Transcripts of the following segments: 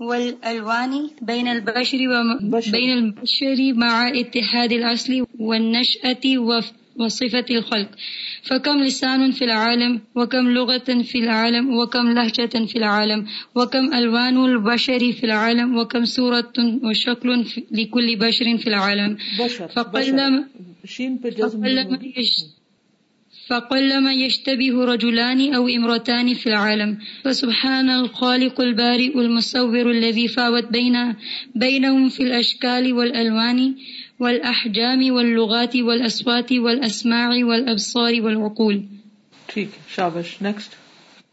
والألوان بين البشر بشر. بين البشر مع اتحاد الأصل والنشأة وصفة الخلق فكم لسان في العالم وكم لغة في العالم وكم لهجة في العالم وكم ألوان البشر في العالم وكم صورة وشكل لكل بشر في العالم بشر فقلما بشر. جزم فقلما يشتبه رجلان أو امرتان في العالم. فسبحان الخالق البارئ المصور الذي فاوت بين بينهم في الأشكال والألوان والأحجام واللغات والأصوات والأسماع والأبصار والعقول. ٹھیک شابش نیکسٹ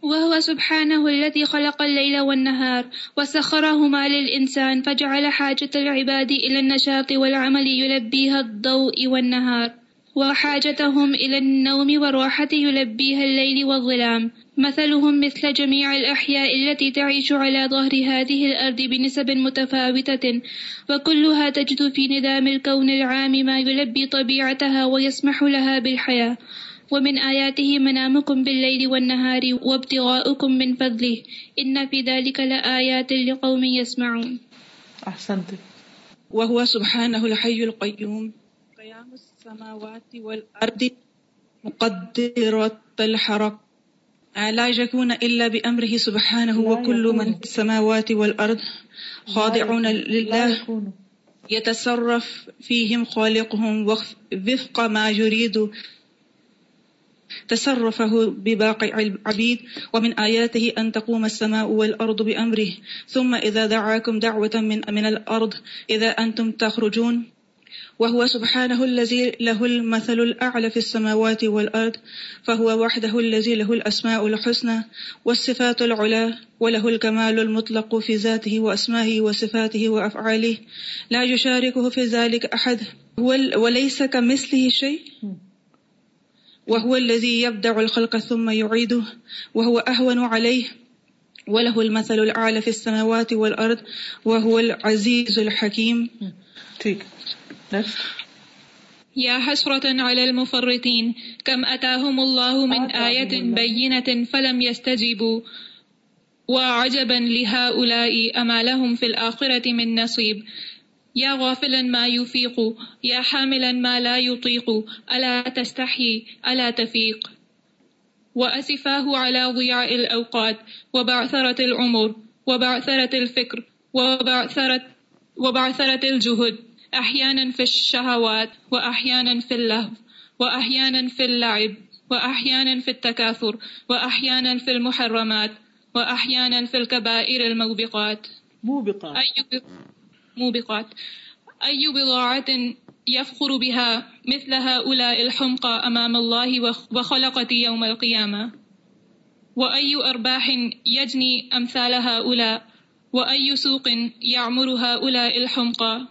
وهو سبحانه الذي خلق الليل والنهار وسخرهما للإنسان فجعل حاجة العباد إلى النشاط والعمل يلبيها الضوء والنهار. وحاجتهم إلى النوم والراحة يلبيها الليل والظلام. مثلهم مثل جميع الأحياء التي تعيش على ظهر هذه الأرض بنسب متفاوتة وكلها تجد في نظام الكون العام ما يلبي طبيعتها ويسمح لها بالحياة. ومن آياته منامكم بالليل والنهار وابتغاؤكم من فضله. إن في ذلك لآيات لقوم يسمعون. احسنت وهو سبحانه الحي القيوم. السماوات والأرض مقدرة الحرك لا يكون إلا بأمره سبحانه وكل. من في السماوات والأرض خاضعون لله. يتصرف فيهم خالقهم وف- وفق ما يريد. تصرفه بباقي العبيد. ومن آياته أن تقوم السماء والأرض بأمره. ثم إذا دعاكم دعوة من, من الأرض. إذا أنتم تخرجون. وهو سبحانه الذي له المثل الأعلى في السماوات والأرض، فهو وحده الذي له الأسماء الحسنى والصفات العلى، وله الكمال المطلق في ذاته وأسمائه وصفاته وأفعاله. لا يشاركه في ذلك أحد. وليس كمثله شيء. وهو الذي يبدع الخلق ثم يعيده، وهو أهون عليه. وله المثل الأعلى في السماوات والأرض، وهو العزيز الحكيم. ٹھیک۔ نیکسٹ يا حسرة على المفرطين كم أتاهم الله من آية. بينة فلم يستجيبوا وعجبا لهؤلاء أما لهم في الآخرة من نصيب يا غافلا ما يفيق يا حاملا ما لا يطيق ألا تستحي ألا تفيق وأسفاه على ضياء الأوقات وبعثرة العمر وبعثرة الفكر وبعثرة, وبعثرة الجهد أحيانا في الشهوات وأحيانا في اللهو وأحيانا في اللعب وأحيانا في التكاثر وأحيانا في المحرمات وأحيانا في الكبائر الموبقات. موبقات. أي ب- موبقات. أي بضاعة يفخر بها مثل هؤلاء الحمقى أمام الله وخ- وخلقة يوم القيامة. وأي أرباح يجني أمثال هؤلاء وأي سوق يعمر هؤلاء الحمقى.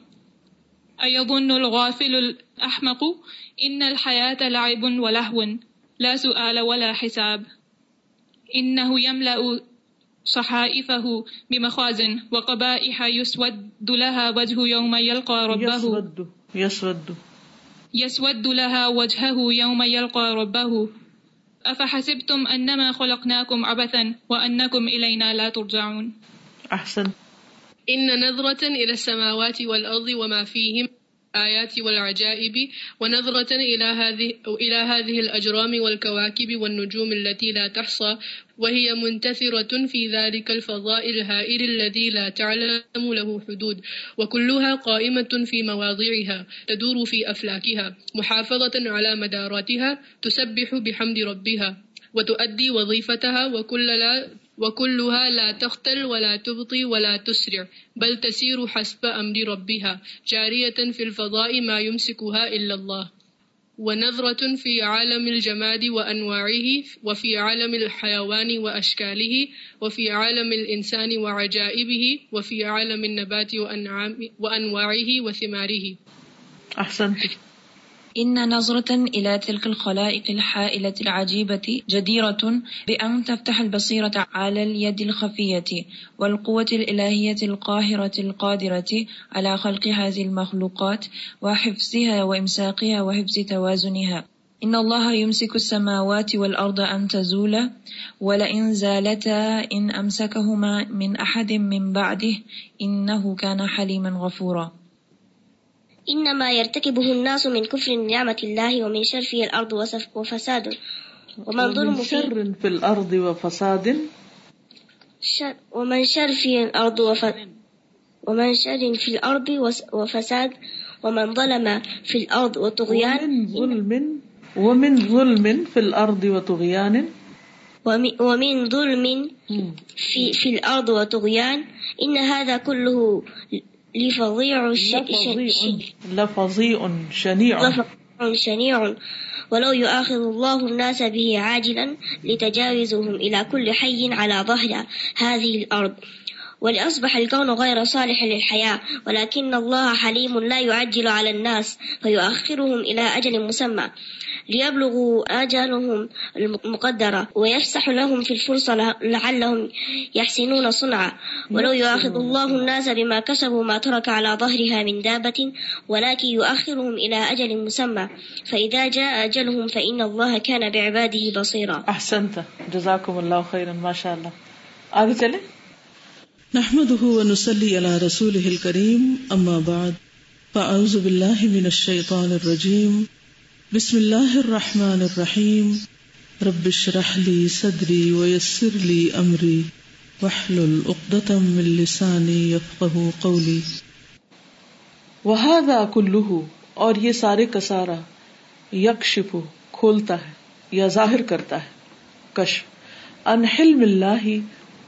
أيظن الغافل الأحمق إن الحياة لعب ولهو لا سؤال ولا حساب. إنه يملأ صحائفه بمخازن وقبائح يسود لها وجه يوم يلقى ربه. يسود يسود. يسود لها وجهه يوم يلقى ربه. أفحسبتم أنما خلقناكم عبثا وأنكم إلينا لا ترجعون. احسن إن نظرة إلى السماوات والأرض وما فيهم آيات والعجائب ونظرة إلى هذه إلى هذه الأجرام والكواكب والنجوم التي لا تحصى وهي منتثرة في ذلك الفضاء الهائل الذي لا تعلم له حدود وكلها قائمة في مواضعها تدور في أفلاكها محافظة على مداراتها تسبح بحمد ربها وتؤدي وظيفتها وكل لا وكلها لا تختل ولا تبطي ولا تسرع بل تسير حسب أمر ربها جارية في الفضاء ما يمسكها إلا الله ونظرة في عالم الجماد وأنواعه وفي عالم الحيوان وأشكاله وفي عالم الإنسان وعجائبه وفي عالم النبات وأنعام وأنواعه وثماره احسن إن نظرة إلى تلك الخلائق الحائلة العجيبة جديرة بأن تفتح البصيرة على اليد الخفية والقوة الإلهية القاهرة القادرة على خلق هذه المخلوقات وحفظها وإمساقها وحفظ توازنها. إن الله يمسك السماوات والأرض أن تزولا ولئن زالتا إن أمسكهما من أحد من بعده إنه كان حليما غفورا. إنما يرتكبه الناس من كفر نعمة الله ومن شر في الأرض وسف- وفساد. ومن ظلم في شر في الأرض وفساد. شر ومن شر في الأرض وف ومن شر في الأرض وس- وفساد. ومن ظلم في الأرض وطغيان. ومن ظلم ومن ظلم في الأرض وطغيان. ومن- ظلم في في الأرض وطغيان. إن هذا كله لفظيع ش- لفظيع شنيع شنيع ولو يؤاخذ الله الناس به عاجلا لتجاوزهم إلى كل حي على ظهر هذه الأرض. ولأصبح الكون غير صالح للحياة، ولكن الله حليم لا يعجل على الناس، فيؤخرهم إلى أجل مسمى. ليبلغوا أجلهم المقدرة ويفسح لهم في الفرصة لعلهم يحسنون صنعا. ولو يؤاخذ الله الناس بما كسبوا ما ترك على ظهرها من دابة، ولكن يؤخرهم إلى أجل مسمى. فإذا جاء أجلهم فإن الله كان بعباده بصيرا. احسنت جزاکم اللہ خیرا ماشاء اللہ آگے چلے؟ نحمده ونصلي على رسوله الكريم، أما بعد، فأعوذ بالله من الشيطان الرجيم، بسم الله الرحمن الرحيم، رب اشرح لي صدري ويسر لي أمري، واحلل عقدة من لساني يفقه قولي. وہذا کلو اور یہ سارے کا سارا یکشف کھولتا ہے یا ظاہر کرتا ہے، کشف ان حلم اللہ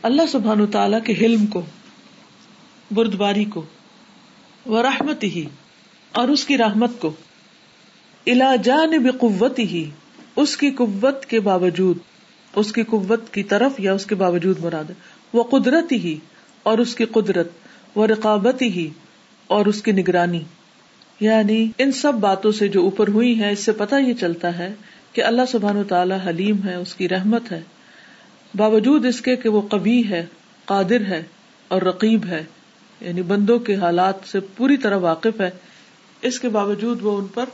اللہ سبحان تعالیٰ کے حلم کو، بردباری کو وہ رحمت ہی، اور اس کی رحمت کو الا جانب قوت ہی، اس کی قوت کے باوجود، اس کی قوت کی طرف یا اس کے باوجود مراد وہ قدرت ہی، اور اس کی قدرت وہ رقابت ہی، اور اس کی نگرانی۔ یعنی ان سب باتوں سے جو اوپر ہوئی ہیں، اس سے پتہ یہ چلتا ہے کہ اللہ سبحان و تعالیٰ حلیم ہے، اس کی رحمت ہے۔ باوجود اس کے کہ وہ قوی ہے، قادر ہے اور رقیب ہے یعنی بندوں کے حالات سے پوری طرح واقف ہے، اس کے باوجود وہ ان پر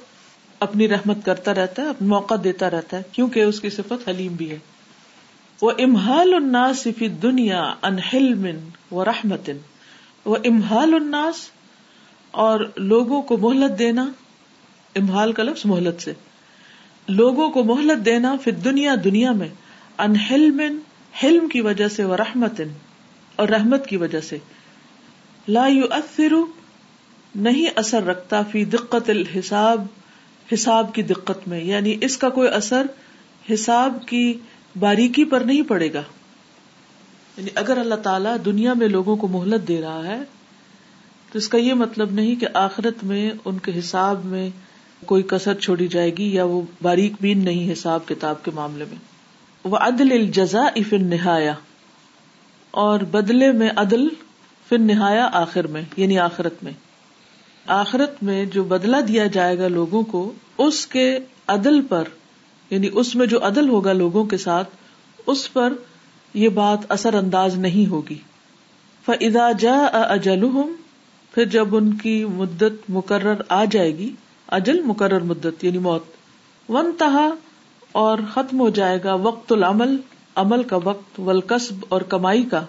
اپنی رحمت کرتا رہتا ہے، اپنا موقع دیتا رہتا ہے، کیونکہ اس کی صفت حلیم بھی ہے۔ وہ امہال الناس فی دنیا ان حلم و رحمت، وہ امہال الناس اور لوگوں کو مہلت دینا امہال کا لفظ مہلت سے، لوگوں کو مہلت دینا پھر دنیا دنیا میں۔ ان حلم حلم کی وجہ سے وہ رحمت اور رحمت کی وجہ سے۔ لا یؤثر، نہیں اثر رکھتا فی دقت الحساب، حساب کی دقت میں۔ یعنی اس کا کوئی اثر حساب کی باریکی پر نہیں پڑے گا۔ یعنی اگر اللہ تعالیٰ دنیا میں لوگوں کو مہلت دے رہا ہے، تو اس کا یہ مطلب نہیں کہ آخرت میں ان کے حساب میں کوئی کسر چھوڑی جائے گی یا وہ باریک بین نہیں حساب کتاب کے معاملے میں۔ وہ عدل الجزا فن نہایا اور بدلے میں عدل فن نہایا آخر میں یعنی آخرت میں۔ آخرت میں جو بدلا دیا جائے گا لوگوں کو، اس کے عدل پر یعنی اس میں جو عدل ہوگا لوگوں کے ساتھ، اس پر یہ بات اثر انداز نہیں ہوگی۔ فدا جا اجل پھر جب ان کی مدت مقرر آ جائے گی، اجل مقرر مدت یعنی موت ون تہا اور ختم ہو جائے گا وقت العمل، عمل کا وقت ولکسب اور کمائی کا۔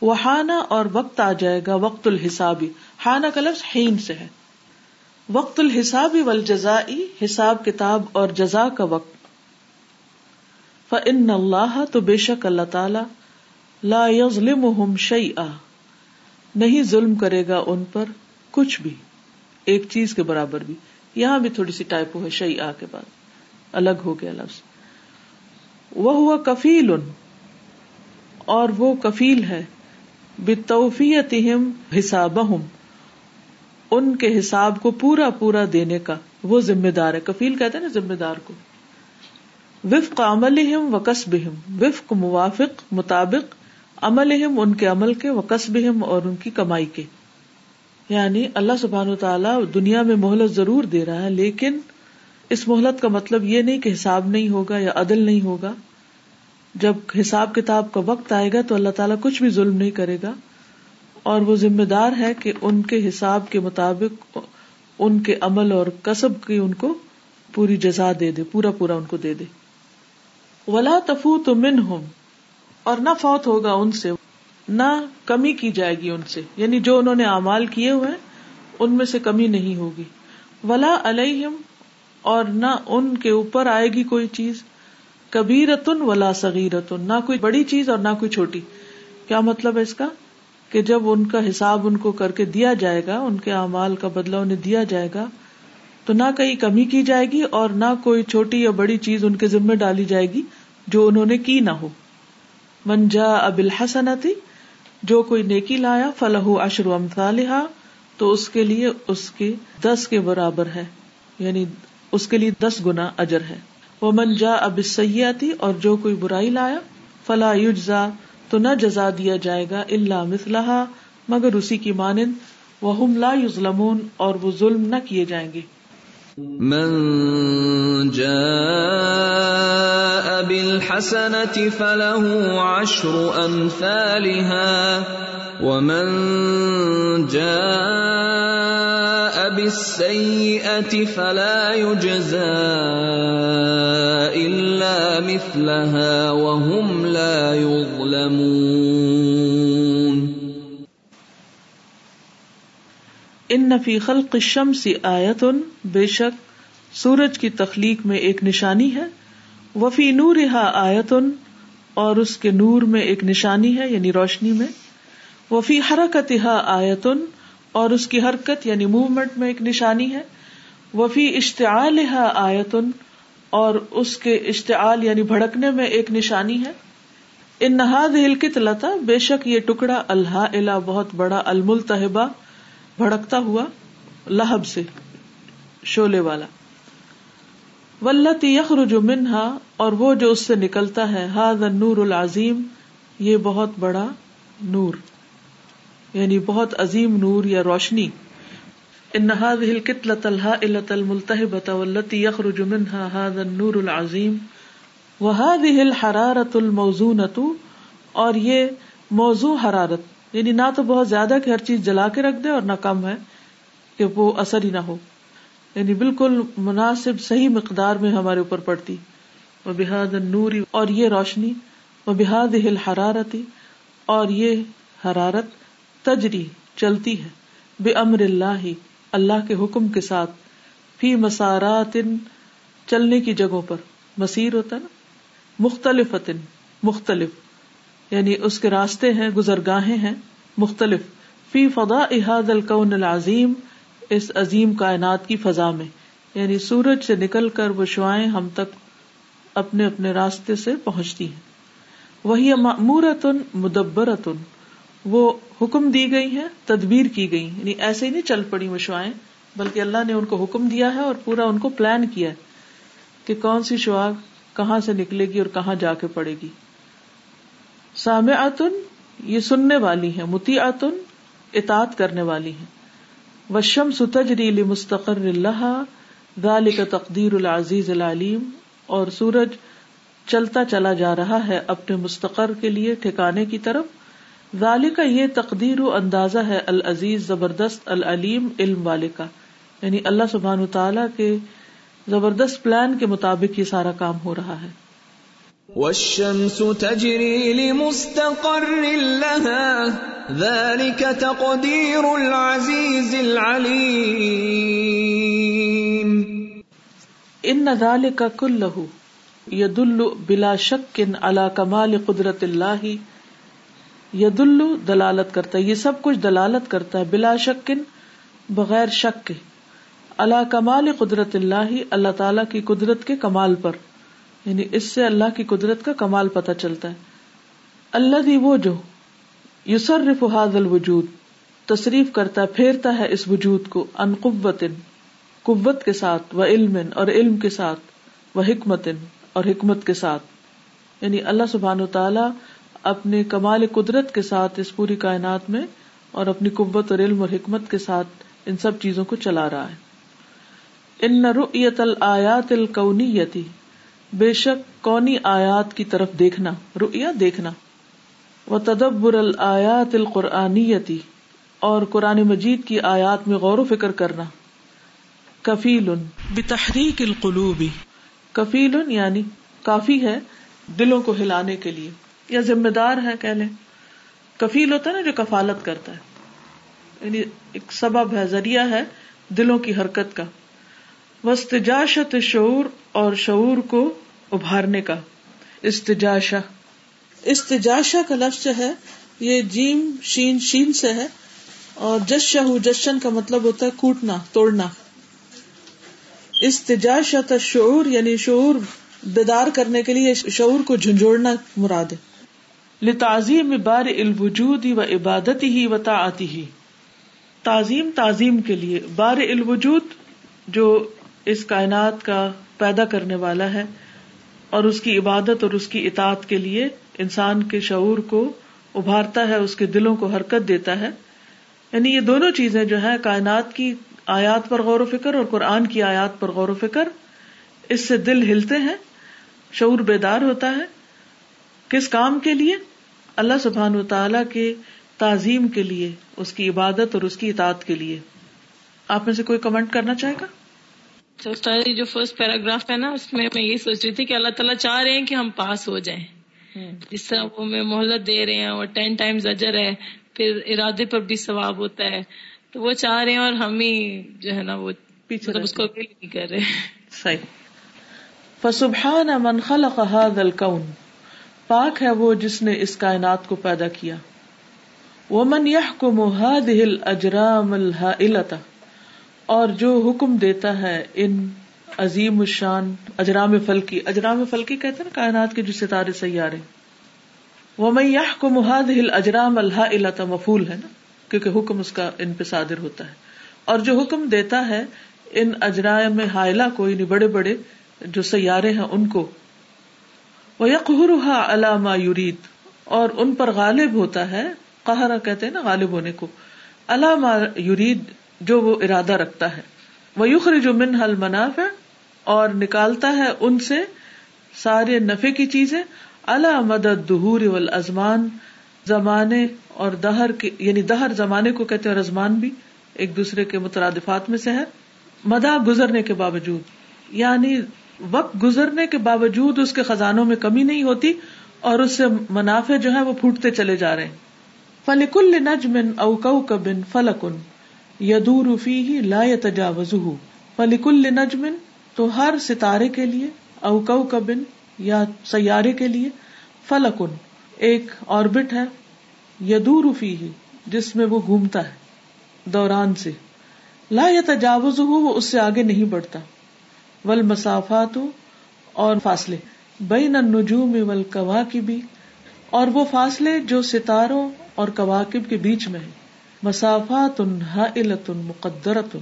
وہ ہانا اور وقت آ جائے گا وقت الحسابی۔ ہانا کا لفظ حین سے ہے۔ وقت الحسابی ول جزائی حساب کتاب اور جزا کا وقت۔ فن اللہ تو بے شک اللہ تعالی لا یظلم شعی نہیں ظلم کرے گا ان پر کچھ بھی۔ ایک چیز کے برابر بھی۔ یہاں بھی تھوڑی سی ٹائپو ہے شعی آ کے بعد۔ الگ ہو گیا لفظ۔ وہ ہوا کفیل اور وہ کفیل ہے۔ بتوفیت حساب ان کے حساب کو پورا پورا دینے کا۔ وہ ذمہ دار ہے، کفیل کہتے ہیں نا ذمہ دار کو۔ وفق عمل و قصب وفق موافق، مطابق عمل ان کے عمل کے و قصب اور ان کی کمائی کے۔ یعنی اللہ سبحان و تعالیٰ دنیا میں مہلت ضرور دے رہا ہے، لیکن اس مہلت کا مطلب یہ نہیں کہ حساب نہیں ہوگا یا عدل نہیں ہوگا۔ جب حساب کتاب کا وقت آئے گا تو اللہ تعالیٰ کچھ بھی ظلم نہیں کرے گا۔ اور وہ ذمہ دار ہے کہ ان کے حساب کے مطابق ان کے عمل اور کسب کی ان کو پوری جزا دے دے، پورا پورا ان کو دے دے۔ ولا تفو تو من ہوں اور نہ فوت ہوگا ان سے، نہ کمی کی جائے گی ان سے۔ یعنی جو انہوں نے امال کیے ہوئے، ان میں سے کمی نہیں ہوگی۔ ولا علیہم اور نہ ان کے اوپر آئے گی کوئی چیز۔ کبھی رتن ولا صغیرتن، نہ کوئی بڑی چیز اور نہ کوئی چھوٹی۔ کیا مطلب ہے اس کا؟ کہ جب ان کا حساب ان کو کر کے دیا جائے گا، ان کے اعمال کا بدلا انہیں دیا جائے گا، تو نہ کہیں کمی کی جائے گی اور نہ کوئی چھوٹی یا بڑی چیز ان کے ذمے ڈالی جائے گی جو انہوں نے کی نہ ہو۔ منجا اب الحسنتی جو کوئی نیکی لایا فلاح اشر امثالحا تو اس کے لیے اس کے دس کے برابر ہے۔ یعنی اس کے لیے دس گنا اجر ہے۔ وہ منجا اب سیاتی اور جو کوئی برائی لایا فلاح یوجا تو نہ جزا دیا جائے گا اللہ مثلاح مگر اسی کی مانند وہ لا یوزلمون اور وہ ظلم نہ کیے جائیں گے۔ من جاء بالحسنة فله عشر أمثالها ومن جاء بالسيئة فلا يجزى إلا مثلها وهم لا يظلمون ان فی خلق الشمس آیتن بے شک سورج کی تخلیق میں ایک نشانی ہے وفی نور آیتن اور اس کے نور میں ایک نشانی ہے یعنی روشنی میں۔ وفی حرکت آیتن، اور اس کی حرکت یعنی موومنٹ میں ایک نشانی ہے. وفی اشتعال آیتن، اور اس کے اشتعال یعنی بھڑکنے میں ایک نشانی ہے. ان نہاد لتا بے شک یہ ٹکڑا اللہ بہت بڑا الملتحبہ بھڑکتا ہوا لہب سے شولے والا. ولتی یخرج منہا، اور وہ جو اس سے نکلتا ہے ہاد نور العظیم، یہ بہت بڑا نور. یعنی بہت عظیم نور یا روشنی۔ ان هذه الكتلة الهائلة الملتهبة والتي يخرج منها هذا النور العظيم، وهذه الحرارة الموزونة، اور یہ موضوع حرارت۔ یعنی نہ تو بہت زیادہ کہ ہر چیز جلا کے رکھ دے اور نہ کم ہے کہ وہ اثر ہی نہ ہو۔ یعنی بالکل مناسب صحیح مقدار میں ہمارے اوپر پڑتی۔ وہ بحاد نوری اور یہ روشنی۔ وہ بحاد ہل حرارتی اور یہ حرارت۔ تجری چلتی ہے بے امر اللہ اللہ کے حکم کے ساتھ۔ فی مسارات چلنے کی جگہوں پر۔ مسیر ہوتا نا؟ مختلف مختلف۔ یعنی اس کے راستے ہیں، گزرگاہیں ہیں، مختلف۔ فی فضا احاد القن العظیم، اس عظیم کائنات کی فضا میں۔ یعنی سورج سے نکل کر وہ شوائیں ہم تک اپنے اپنے راستے سے پہنچتی ہیں۔ وہی معمورتن مدبرتن۔ وہ حکم دی گئی ہے تدبیر کی گئی یعنی ایسے ہی نہیں چل پڑی وہ بلکہ اللہ نے ان کو حکم دیا ہے اور پورا ان کو پلان کیا ہے کہ کون سی شعا کہاں سے نکلے گی اور کہاں جا کے پڑے گی۔ سامعتن، یہ سننے والی ہے متی آتن اطاط کرنے والی ہے وشم ستجری مستقر اللہ کا تقدیر العزیز العلیم اور سورج چلتا چلا جا رہا ہے اپنے مستقر کے لیے، ٹھکانے کی طرف۔ ذالی کا یہ تقدیر و اندازہ ہے العزیز زبردست العلیم علم والے کا۔ یعنی اللہ سبحان تعالی کے زبردست پلان کے مطابق یہ سارا کام ہو رہا ہے۔ والشمس تجري لمستقر لها ذلك تقدير العزيز العليم۔ ان ذلك كله يدل بلا شك على كمال قدرت اللہ يدل دلالت کرتا ہے، یہ سب کچھ دلالت کرتا ہے بلا شک بغیر شک کے۔ اللہ کمال قدرت اللہ اللہ تعالی کی قدرت کے کمال پر۔ یعنی اس سے اللہ کی قدرت کا کمال پتہ چلتا ہے۔ اللہ دی وہ جو یوسر حاض الوجود، تصریف کرتا، پھیرتا ہے اس وجود کو ان قوت قوت کے ساتھ، و علم اور علم کے ساتھ، و حکمت اور حکمت کے ساتھ۔ یعنی اللہ سبحان و تعالی اپنے کمال قدرت کے ساتھ اس پوری کائنات میں اور اپنی قوت اور علم اور حکمت کے ساتھ ان سب چیزوں کو چلا رہا ہے۔ ان رؤیت الیات الکونیتی بے شک کونی آیات کی طرف دیکھنا رؤیا دیکھنا۔ وہ تدبر الآیات القرآنیتی اور قرآن مجید کی آیات میں غور و فکر کرنا۔ کفیل بتحریک القلوب۔ کفیل یعنی کافی ہے دلوں کو ہلانے کے لیے۔ یا ذمہ دار ہے کہہ لیں، کفیل ہوتا ہے نا جو کفالت کرتا ہے۔ یعنی ایک سبب ہے، ذریعہ ہے دلوں کی حرکت کا۔ وسطاشت شعور اور شعور کو ابھارنے کا۔ استجاشا استجاشا کا لفظ ہے، یہ جیم، شین شین سے ہے۔ اور جس شہ جشن کا مطلب ہوتا ہے کوٹنا، توڑنا۔ استجاشت شعور یعنی شعور بیدار کرنے کے لیے شعور کو جھنجھوڑنا مراد ہے۔ لتعظیم بار الوجود و عبادت ہی و تعتی ہی تعظیم تعظیم کے لیے بار الوجود جو اس کائنات کا پیدا کرنے والا ہے اور اس کی عبادت اور اس کی اطاعت کے لیے انسان کے شعور کو ابھارتا ہے، اس کے دلوں کو حرکت دیتا ہے۔ یعنی یہ دونوں چیزیں جو ہے کائنات کی آیات پر غور و فکر اور قرآن کی آیات پر غور و فکر، اس سے دل ہلتے ہیں، شعور بیدار ہوتا ہے۔ کس کام کے لیے؟ اللہ سبحان و تعالی کے تعظیم کے لیے اس کی عبادت اور اس کی اطاعت کے لیے۔ آپ میں سے کوئی کمنٹ کرنا چاہے گا؟ جو فرسٹ پیراگراف ہے نا اس میں میں یہ سوچ رہی تھی کہ اللہ تعالیٰ چاہ رہے ہیں کہ ہم پاس ہو جائیں۔ جس طرح وہ میں محلت دے رہے ہیں اور ٹین ٹائمز اجر ہے پھر ارادے پر بھی ثواب ہوتا ہے۔ تو وہ چاہ رہے ہیں اور ہم ہی جو ہے نا وہ پیچھے مطلب اس کو نہیں کر رہے۔ صحیح۔ فسبحان من خلق هذا الكون۔ پاک ہے وہ جس نے اس کائنات کو پیدا کیا۔ ومن يحكم هذه الاجرام الهائله اور جو حکم دیتا ہے ان عظیم الشان، اجرام فلکی اجرام فلکی کہتے ہیں نا کائنات کے جو ستارے سیارے۔ ومن يحكم هذه الاجرام الهائله مفعول ہے نا، کیونکہ حکم اس کا ان پہ صادر ہوتا ہے۔ اور جو حکم دیتا ہے ان اجرام حائلہ کو یعنی بڑے بڑے جو سیارے ہیں ان کو وہ یقرا علامہ یورید اور ان پر غالب ہوتا ہے قہرا کہتے ہیں نا، غالب ہونے کو۔ علامہ یورید جو وہ ارادہ رکھتا ہے۔ وہ یخر جو من حل مناف ہے اور نکالتا ہے ان سے سارے نفے کی چیزیں۔ اللہ مدد دہور ازمان زمانے اور دہر کے یعنی دہر زمانے کو کہتے ہیں رزمان بھی، ایک دوسرے کے مترادفات میں سے ہے۔ مدا گزرنے کے باوجود یعنی وقت گزرنے کے باوجود اس کے خزانوں میں کمی نہیں ہوتی اور اس سے منافع جو ہے وہ پھوٹتے چلے جا رہے ہیں۔ فلکل اوکو کبن فلکن یدور فی لا تجاوز فلکل نجمن تو ہر ستارے کے لیے اوکو کبن یا سیارے کے لیے فلکن ایک آربٹ ہے یدور فی جس میں وہ گھومتا ہے۔ دوران سے۔ لا یا تجاوز ہو وہ اس سے آگے نہیں بڑھتا۔ ول مسافات اور فاصلے بین النجوم والکواکب اور وہ فاصلے جو ستاروں اور کواکب کے بیچ میں ہے مسافات ہائلۃ مقدرت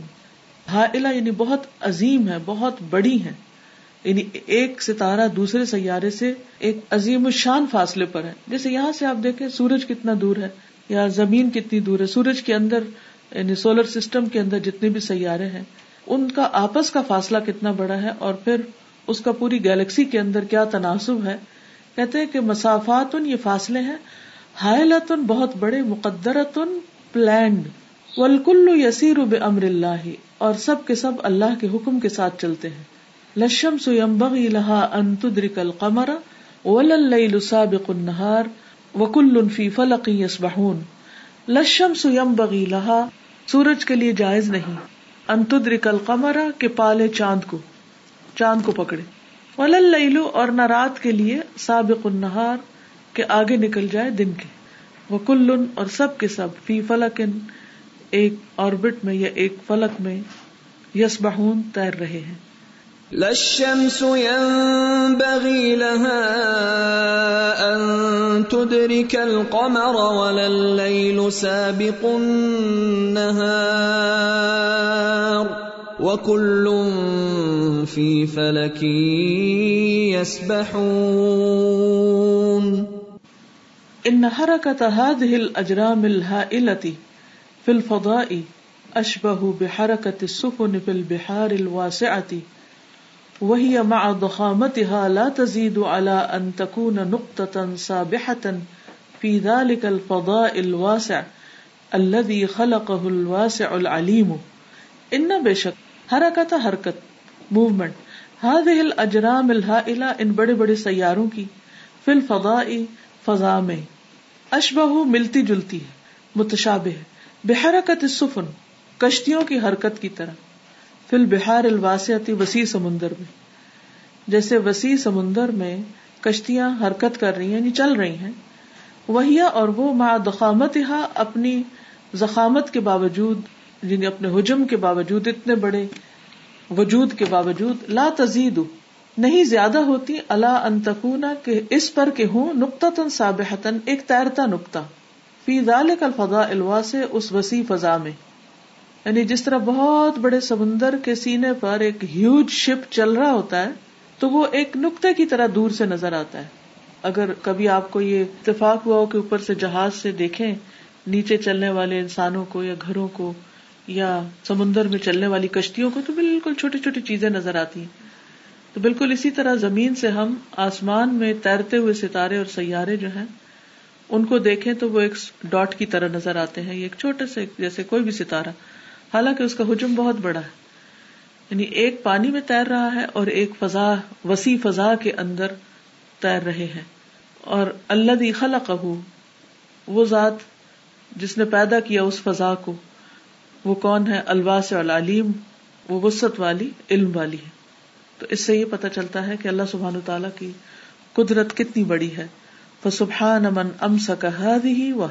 ہائلہ یعنی بہت عظیم ہے، بہت بڑی ہے یعنی ایک ستارہ دوسرے سیارے سے ایک عظیم الشان فاصلے پر ہے۔ جیسے یہاں سے آپ دیکھیں سورج کتنا دور ہے یا زمین کتنی دور ہے۔ سورج کے اندر یعنی سولر سسٹم کے اندر جتنے بھی سیارے ہیں ان کا آپس کا فاصلہ کتنا بڑا ہے اور پھر اس کا پوری گیلیکسی کے اندر کیا تناسب ہے؟ کہتے ہیں کہ مسافات یہ فاصلے ہیں، حائلتن بہت بڑے، مقدرتن پلانڈ ولکل یسیر امر اللہ، اور سب کے سب اللہ کے حکم کے ساتھ چلتے ہیں۔ لشم سمبغی لہا انتدرک القمر ولل سابق النہار وکل فی فلق یسبحون۔ لشم سمبغی لہا، سورج کے لیے جائز نہیں۔ انتدرک القمر کے پالے چاند کو چاند کو پکڑے۔ ولل اور نہ رات کے لیے، سابق النہار کے آگے نکل جائے دن کے۔ وکل اور سب کے سب، فی فلک ایک آربٹ میں یا ایک فلک میں یس بہون تیر رہے ہیں۔ للشمس ينبغي لها أن تدرك القمر ولا الليل سابق النهار وكل في فلك يسبحون. إن حركة هذه الأجرام الهائلة في الفضاء أشبه بحركة السفن في البحار الواسعة وہی مع ضخامتها لا تزيد على ان تكون نقطة سابحة في ذلك الفضاء الواسع الذي خلقه الواسع العليم. ان بے شک حرکت حرکت موومنٹ ہل اجرام الحا ان بڑے بڑے سیاروں کی فل فضا فضا میں اشبہ ملتی جلتی ہے متشاب ہے بحرکت السفن، کشتیوں کی حرکت کی طرح. فل بہار الواسعتی وسیع سمندر میں۔ جیسے وسیع سمندر میں کشتیاں حرکت کر رہی ہیں یعنی چل رہی ہیں وہی اور وہ ماں دخامت اپنی زخامت کے باوجود یعنی اپنے حجم کے باوجود، اتنے بڑے وجود کے باوجود، لا تزید نہیں زیادہ ہوتی اللہ انتقنا کہ اس پر کہ ہوں نقطہ تن سابحتن ایک تیرتا نقطہ۔ فی ذالک الفضاء الوا سے اس وسیع فضا میں۔ یعنی جس طرح بہت بڑے سمندر کے سینے پر ایک ہیوج شپ چل رہا ہوتا ہے، تو وہ ایک نقطے کی طرح دور سے نظر آتا ہے۔ اگر کبھی آپ کو یہ اتفاق ہوا ہو کہ اوپر سے جہاز سے دیکھیں، نیچے چلنے والے انسانوں کو یا گھروں کو یا سمندر میں چلنے والی کشتیوں کو تو بالکل چھوٹی چھوٹی چیزیں نظر آتی۔ ہیں تو بالکل اسی طرح زمین سے ہم آسمان میں تیرتے ہوئے ستارے اور سیارے جو ہیں، ان کو دیکھیں تو وہ ایک ڈاٹ کی طرح نظر آتے ہیں ایک چھوٹے سے جیسے کوئی بھی ستارہ۔ حالانکہ اس کا حجم بہت بڑا ہے۔ یعنی ایک پانی میں تیر رہا ہے اور ایک فضا، وسیع فضا کے اندر تیر رہے ہیں۔ اور اللہ خلق وہ ذات جس نے پیدا کیا اس فضا کو، وہ کون ہے؟ الواس العلیم، وہ وسط والی، علم والی ہے۔ تو اس سے یہ پتا چلتا ہے کہ اللہ سبحان تعالیٰ کی قدرت کتنی بڑی ہے۔ سبحان امن ام ہی و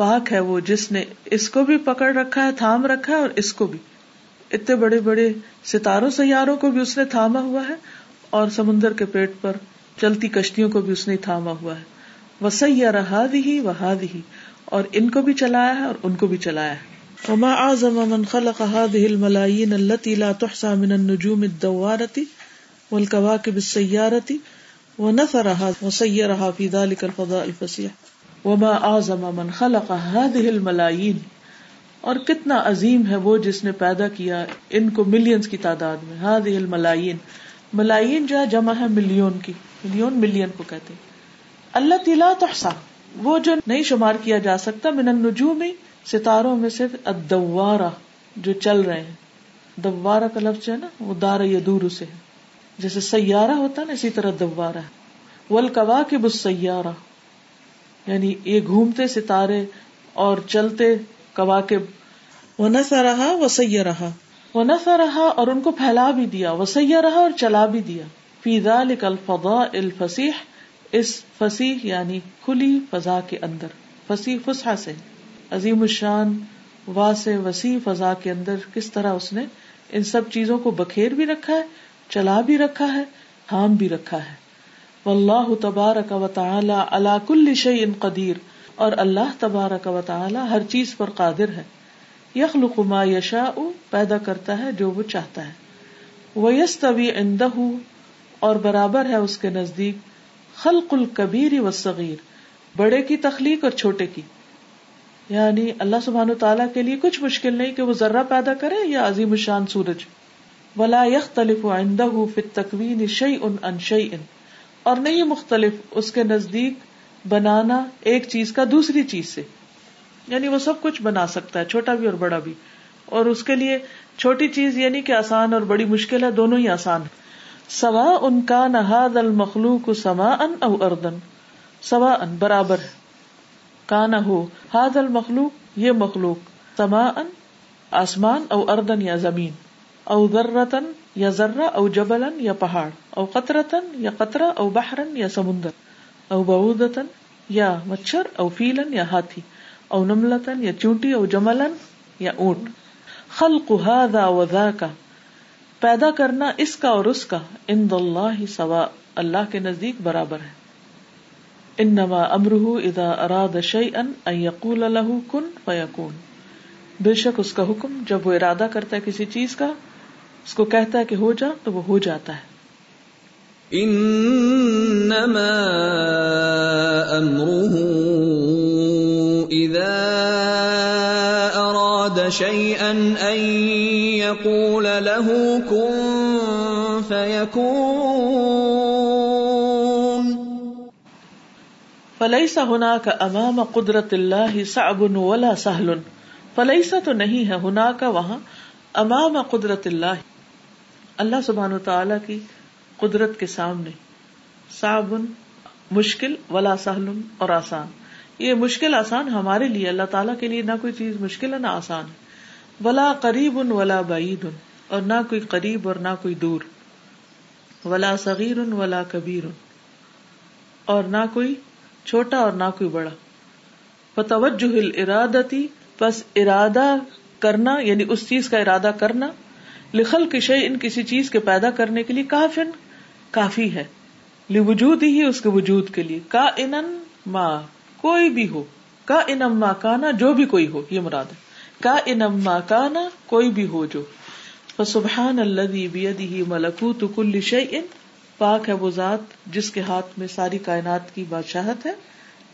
پاک ہے وہ، جس نے اس کو بھی پکڑ رکھا ہے، تھام رکھا ہے اور اس کو بھی۔ اتنے بڑے بڑے ستاروں، سیاروں کو بھی اس نے تھاما ہوا ہے اور سمندر کے پیٹ پر چلتی کشتیوں کو بھی اس نے تھاما ہوا ہے۔ وہ رہا دی وہاد ہی اور ان کو بھی چلایا ہے اور ان کو بھی چلایا ہے۔ وما اعظم من خلق هذه الملايين التي لا تحصى من النجوم الدوارة والكواكب السيارة ونثرها، وسيرها في ذلك الفضاء الفسيح وما اعظم من خلق هذه الملايين اور کتنا عظیم ہے وہ جس نے پیدا کیا ان کو ملینز کی تعداد میں، هذه الملايين ملايين جو جمع ہے ملین کی ملین ملین کو کہتے ہیں۔ اللہ تلا تحصى۔ وہ جو نہیں شمار کیا جا سکتا من النجوم، ستاروں میں سے ادوارا جو چل رہے ہیں۔ دوارا کا لفظ ہے نا، وہ دار یا دور اسے جیسے سیارہ ہوتا نا، اسی طرح دوارا ول کبا کے بس سیارہ یعنی یہ گھومتے ستارے اور چلتے کے وہ نسا رہا وہ سیا رہا وہ نسا رہا اور ان کو پھیلا بھی دیا۔ وہ سیا رہا اور چلا بھی دیا۔ فیضا الفضا الفسیح اس فصیح یعنی کھلی فضا کے اندر۔ فصیح فسحا سے۔ عظیم الشان واسع وسیع فضا کے اندر کس طرح اس نے ان سب چیزوں کو بکھیر بھی رکھا ہے چلا بھی رکھا ہے تھام بھی رکھا ہے۔ واللہ تبارک و تعالی علی کل شیء قدیر۔ اور اللہ تبارک و تعالی ہر چیز پر قادر ہے۔ یخلق ما یشاء، پیدا کرتا ہے جو وہ چاہتا ہے۔ ویستوی عندہ اور برابر ہے اس کے نزدیک۔ خلق الکبیر والصغیر، بڑے کی تخلیق اور چھوٹے کی۔ یعنی اللہ سبحان تعالیٰ کے لیے کچھ مشکل نہیں کہ وہ ذرہ پیدا کرے یا عظیم الشان سورج۔ ولا يختلف عنده في التكوين شيء عن شيء اور نہیں مختلف، اس کے نزدیک بنانا ایک چیز کا دوسری چیز سے۔ یعنی وہ سب کچھ بنا سکتا ہے، چھوٹا بھی اور بڑا بھی۔ اور اس کے لیے چھوٹی چیز یعنی کہ آسان اور بڑی مشکل ہے، دونوں ہی آسان سوا ان کا نہاد المخلوق سما ان او اردن سوا ان برابر۔ ہے کانا ہو، ہاد المخلوق، یہ مخلوق۔ تما ان آسمان، او اردن یا زمین۔ او ذرتن یا ذرہ او جبلن یا پہاڑ، او قطرتن یا قطرہ، او بحرن یا سمندر، او بعودتن یا مچھر، او فیلن یا ہاتھی، او نملتن یا چونٹی، او جملن یا اونٹ۔ خلق هذا و ذاک پیدا کرنا اس کا اور اس کا اند اللہ سوا، اللہ کے نزدیک برابر ہے۔ انما امرہ اذا اراد شیئا ان یقول له کن فیکون۔ بے شک اس کا حکم جب وہ ارادہ کرتا ہے کسی چیز کا اس کو کہتا ہے کہ ہو جا تو وہ ہو جاتا ہے۔ انما امرہ اذا اراد شیئا ان یقول له کن فیکون۔ فلحسا ہنا کا امام قدرت اللہ سعب ولا سہل۔ فلحسا تو نہیں ہے کا وہاں امام قدرت اللہ۔ اللہ سبحان تعالی کی قدرت کے سامنے۔ صابن مشکل ولا سہل اور آسان۔ یہ مشکل آسان ہمارے لیے اللہ تعالیٰ کے لیے نہ کوئی چیز مشکل ہے، نہ آسان ہے۔ ولا قریب ان ولا بعید ان اور نہ کوئی قریب اور نہ کوئی دور۔ ولا صغیر ان ولا کبیر ان اور نہ کوئی چھوٹا اور نہ کوئی بڑا۔ فتوجہ ارادتی بس ارادہ کرنا یعنی اس چیز کا ارادہ کرنا۔ لخل کشے ان کسی چیز کے پیدا کرنے کے لیے کافن، کافی ہے۔ وجود ہی اس کے وجود کے لیے۔ کا ان ماں کوئی بھی ہو۔ کا انم ماں کانا، جو بھی کوئی ہو، یہ مراد ہے۔ کا انم کانا، کوئی بھی ہو جو۔ سبحان اللہ ملکوت کل شعین پاک ہے وہ ذات جس کے ہاتھ میں ساری کائنات کی بادشاہت ہے۔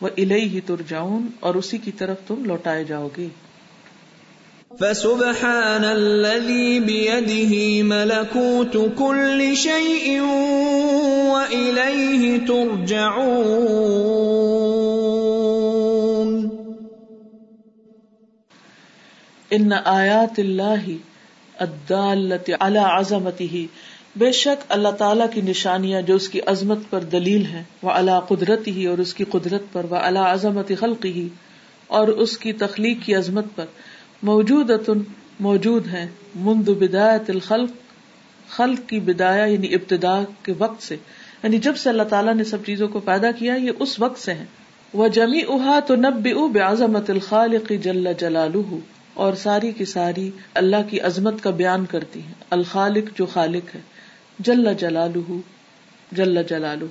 وہ الہی ہی تر جاؤن اور اسی کی طرف تم لوٹائے جاؤ گے۔ فسبحان الذي بيده ملكوت كل شيء وإليه ترجعون ان آیات اللہ الدالت على عظمته بے شک اللہ تعالیٰ کی نشانیاں جو اس کی عظمت پر دلیل ہے وہ اللہ قدرت ہی اور اس کی قدرت پر وہ اللہ عظمت خلق ہی اور اس کی تخلیق کی عظمت پر۔ موجود موجود ہے مند بدایت الخلق، خلق کی بدایا یعنی ابتدا کے وقت سے۔ یعنی جب سے اللہ تعالیٰ نے سب چیزوں کو پیدا کیا، یہ اس وقت سے ہے وہ جمی اہا تو نب بزمت الخالق جل جلال اور ساری کی ساری اللہ کی عظمت کا بیان کرتی ہے الخالق جو خالق ہے۔ جل جلال جل جلال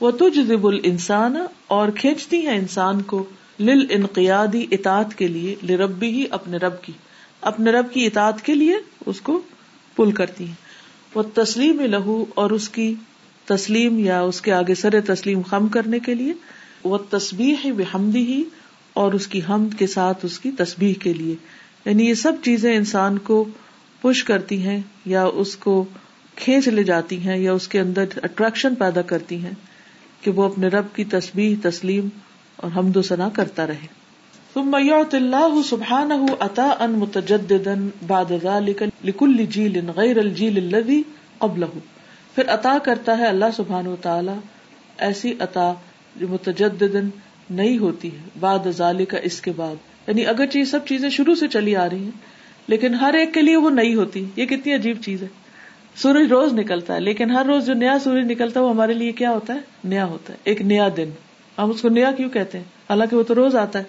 وہ تج دب انسان اور کھینچتی ہے انسان کو لل انقیادی اطاعت کے لیے، لربی ہی اپنے رب کی، اپنے رب کی اطاعت کے لیے اس کو پل کرتی ہیں۔ وہ تسلیم لہو اور اس کی تسلیم یا اس کے آگے سر تسلیم خم کرنے کے لیے۔ وہ تصبیح بحمدی ہی اور اس کی حمد کے ساتھ اس کی تسبیح کے لیے۔ یعنی یہ سب چیزیں انسان کو پش کرتی ہیں یا اس کو کھینچ لے جاتی ہیں یا اس کے اندر اٹریکشن پیدا کرتی ہیں کہ وہ اپنے رب کی تسبیح، تسلیم اور حمد و ثنا کرتا رہے۔ ثم يعطي الله سبحانه عطاء متجددا بعد ذلك لكل جيل غير الجيل الذي قبله پھر عطا کرتا ہے اللہ سبحانہ وتعالی، ایسی عطا جو متجددا نہیں ہوتی ہے، بعد ذلك اس کے بعد۔ یعنی اگرچہ یہ سب چیزیں شروع سے چلی آ رہی ہیں، لیکن ہر ایک کے لیے وہ نہیں ہوتی۔ یہ کتنی عجیب چیز ہے۔ سورج روز نکلتا ہے، لیکن ہر روز جو نیا سورج نکلتا ہے، وہ ہمارے لیے کیا ہوتا ہے؟ نیا ہوتا ہے، ایک نیا دن۔ ہم اس کو نیا کیوں کہتے ہیں؟ حالانکہ وہ تو روز آتا ہے۔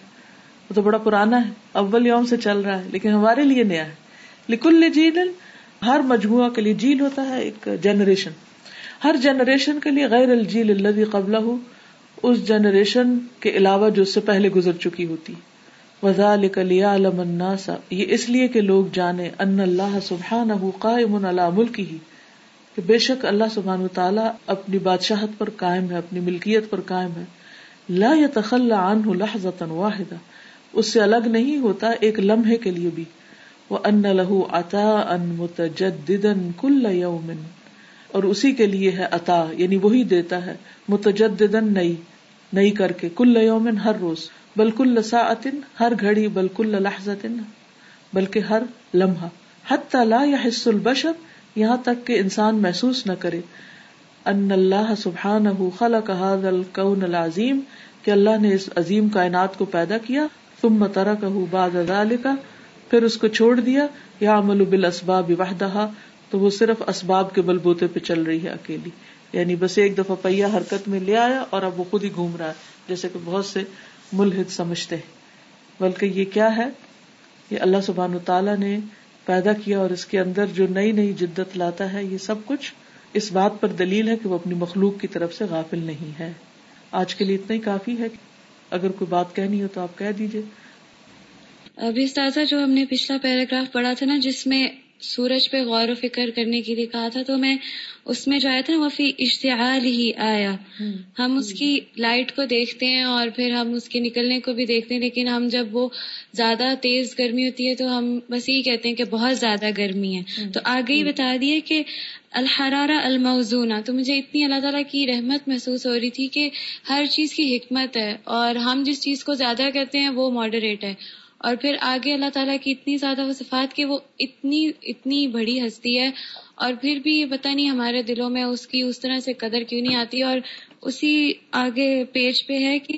وہ تو بڑا پرانا ہے، اول یوم سے چل رہا ہے، لیکن ہمارے لیے نیا ہے۔ لکل جیل، ہر مجموعہ کے لیے جیل ہوتا ہے، ایک جنریشن۔ ہر جنریشن کے لیے غیر الجیل اللہ قبل اس جنریشن کے علاوہ جو اس سے پہلے گزر چکی ہوتی۔ وزا لکلیا الناسا یہ اس لیے کہ لوگ جانے ان اللہ سبحان قائم اللہ ملک ہی کہ بے شک اللہ سبحان تعالیٰ اپنی بادشاہت پر قائم ہے، اپنی ملکیت پر قائم ہے۔ لا يتخلى عنه لحظة واحدة۔ اس سے الگ نہیں ہوتا ایک لمحے کے لیے بھی۔ وہ ان لہو عطا ان متجددا کل یوم اور اسی کے لیے ہے عطا یعنی وہی دیتا ہے۔ متجددا نئی نئی کر کے۔ کل یوم ہر روز۔ بل کل ساعت ہر گھڑی، بل کل لحظت بلکہ ہر لمحہ۔ حتی لا يحس البشر۔ یہاں تک کہ انسان محسوس نہ کرے۔ ان اللہ سبحان خلق هذا الكون العظیم، کہ اللہ نے اس عظیم کائنات کو پیدا کیا، ثم ترکه بعد ذلك پھر اس کو چھوڑ دیا یا عمل بالاسباب وحدها تو وہ صرف اسباب کے بل بوتے پہ چل رہی ہے اکیلی۔ یعنی بس ایک دفعہ پہیا حرکت میں لے آیا اور اب وہ خود ہی گھوم رہا ہے، جیسے کہ بہت سے ملحد سمجھتے ہیں۔ بلکہ یہ کیا ہے؟ یہ اللہ سبحان تعالیٰ نے پیدا کیا اور اس کے اندر جو نئی نئی جدت لاتا ہے، یہ سب کچھ اس بات پر دلیل ہے کہ وہ اپنی مخلوق کی طرف سے غافل نہیں ہے۔ آج کے لیے اتنا ہی کافی ہے اگر کوئی بات کہنی ہو تو آپ کہہ دیجیے ابھی استاذہ جو ہم نے پچھلا پیراگراف پڑھا تھا نا، جس میں سورج پہ غور و فکر کرنے کے لیے کہا تھا تو میں اس میں جو آیا تھا وہ فی اشتعال ہی آیا۔ ہم۔ اس کی لائٹ کو دیکھتے ہیں اور پھر ہم اس کے نکلنے کو بھی دیکھتے ہیں لیکن ہم جب وہ زیادہ تیز گرمی ہوتی ہے تو ہم بس یہی کہتے ہیں کہ بہت زیادہ گرمی ہے۔ تو آگے ہی بتا دیے کہ الحرارہ الموزونہ۔ تو مجھے اتنی اللہ تعالیٰ کی رحمت محسوس ہو رہی تھی کہ ہر چیز کی حکمت ہے اور ہم جس چیز کو زیادہ کہتے ہیں وہ ماڈریٹ ہے۔ اور پھر آگے اللہ تعالیٰ کی اتنی زیادہ وہ صفات کہ وہ اتنی اتنی بڑی ہستی ہے اور پھر بھی یہ پتہ نہیں ہمارے دلوں میں اس کی اس طرح سے قدر کیوں نہیں آتی اور اسی آگے پیج پہ ہے کہ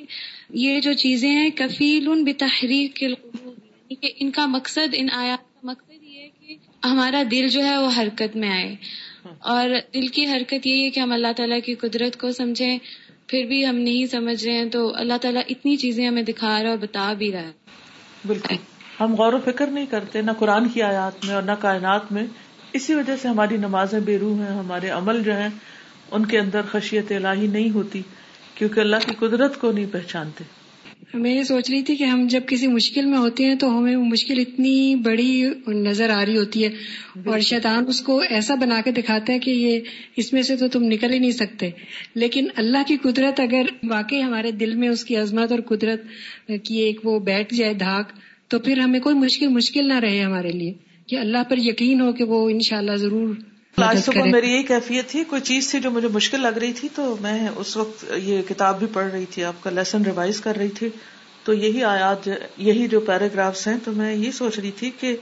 یہ جو چیزیں ہیں کفیل ان بتحریک کے یعنی کہ ان کا مقصد، ان آیات کا مقصد یہ ہے کہ ہمارا دل جو ہے وہ حرکت میں آئے۔ اور دل کی حرکت یہی ہے کہ ہم اللہ تعالیٰ کی قدرت کو سمجھیں، پھر بھی ہم نہیں سمجھ رہے ہیں تو اللہ تعالیٰ اتنی چیزیں ہمیں دکھا رہا اور بتا بھی رہا ہے۔ بالکل۔ ہم غور و فکر نہیں کرتے، نہ قرآن کی آیات میں اور نہ کائنات میں۔ اسی وجہ سے ہماری نمازیں بے روح ہیں، ہمارے عمل جو ہیں، ان کے اندر خشیت الہی نہیں ہوتی، کیونکہ اللہ کی قدرت کو نہیں پہچانتے۔ میں یہ سوچ رہی تھی کہ ہم جب کسی مشکل میں ہوتے ہیں تو ہمیں وہ مشکل اتنی بڑی نظر آ رہی ہوتی ہے اور شیطان اس کو ایسا بنا کے دکھاتا ہے کہ یہ اس میں سے تو تم نکل ہی نہیں سکتے۔ لیکن اللہ کی قدرت اگر واقعی ہمارے دل میں اس کی عظمت اور قدرت کی ایک وہ بیٹھ جائے دھاک تو پھر ہمیں کوئی مشکل مشکل نہ رہے ہمارے لیے۔ کہ اللہ پر یقین ہو کہ وہ انشاءاللہ ضرور آج صبح میری یہی کیفیت تھی کوئی چیز تھی جو مجھے مشکل لگ رہی تھی تو میں اس وقت یہ کتاب بھی پڑھ رہی تھی آپ کا لیسن ریوائز کر رہی تھی۔ تو یہی آیات یہی جو پیراگرافس ہیں تو میں یہ سوچ رہی تھی کہ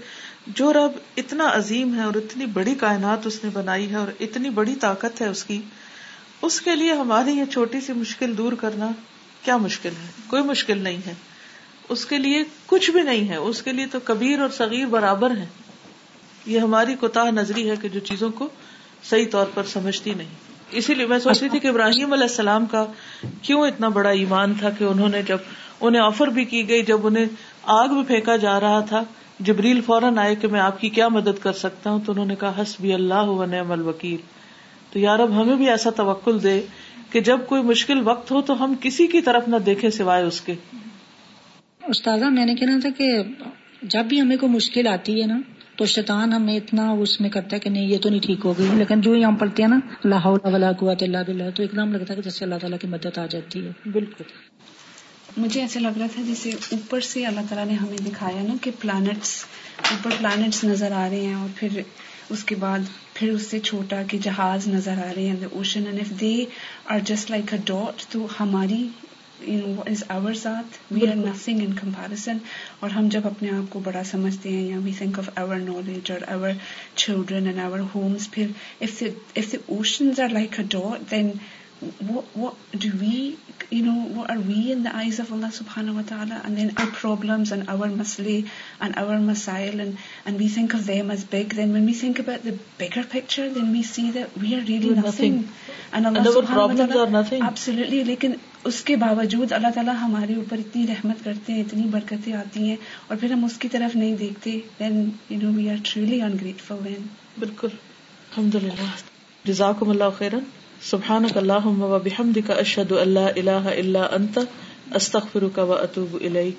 جو رب اتنا عظیم ہے اور اتنی بڑی کائنات اس نے بنائی ہے اور اتنی بڑی طاقت ہے اس کی اس کے لیے ہماری یہ چھوٹی سی مشکل دور کرنا کیا مشکل ہے؟ کوئی مشکل نہیں ہے۔ اس کے لیے کچھ بھی نہیں ہے۔ اس کے لیے تو کبیر اور صغیر برابر ہے یہ ہماری کوتا نظری ہے کہ جو چیزوں کو صحیح طور پر سمجھتی نہیں۔ اسی لیے میں سوچ رہی تھی کہ ابراہیم علیہ السلام کا کیوں اتنا بڑا ایمان تھا کہ انہوں نے جب انہیں آفر بھی کی گئی، جب انہیں آگ میں پھینکا جا رہا تھا، جبریل فوراً آئے کہ میں آپ کی کیا مدد کر سکتا ہوں؟ تو انہوں نے کہا ہس بھی اللہ و نعم الوکیل۔ تو یار اب ہمیں بھی ایسا توکل دے کہ جب کوئی مشکل وقت ہو تو ہم کسی کی طرف نہ دیکھیں سوائے اس کے۔ استاذہ، میں نے کہنا تھا کہ جب بھی ہمیں کوئی مشکل آتی ہے نا تو شیطان ہمیں اتنا اس میں کرتا ہے کہ نہیں، یہ تو نہیں ٹھیک ہو گئی۔ لیکن جو ہی ہم پڑھتے ہیں نا اللہ ولا قوت اللہ بلّہ تو ایک دم لگتا ہے کہ جیسے اللہ تعالیٰ کی مدد آ جاتی ہے۔ بالکل۔ مجھے ایسا لگ رہا تھا جیسے اوپر سے اللہ تعالیٰ نے ہمیں دکھایا نا کہ پلانٹس اوپر پلانٹس نظر آ رہے ہیں اور پھر اس کے بعد پھر اس سے چھوٹا کہ جہاز نظر آ رہے ہیں۔ Ocean and if they are just like a dot تو ہماری از آور ذات we are nothing in comparison اور ہم جب اپنے آپ کو بڑا سمجھتے ہیں یا we think of our knowledge اور our children and our homes پھر if oceans are like a dot then what do we you know what are we in the eyes of Allah subhanahu wa ta'ala and then our problems and our masli and our masail and, and we think of them as big then when we think about the bigger picture then we see that we are really nothing, nothing. and Allah and our problems are nothing absolutely لیکن اس کے باوجود اللہ تعالیٰ ہمارے اوپر اتنی رحمت کرتے ہیں اتنی برکتیں آتی ہیں اور پھر ہم اس کی طرف نہیں دیکھتے then you know we are truly ungrateful then بالکل الحمد للہ جزاکم اللہ خیرن سبحانك اللهم وبحمدك اشهد ان لا اله الا انت استغفرك واتوب اليك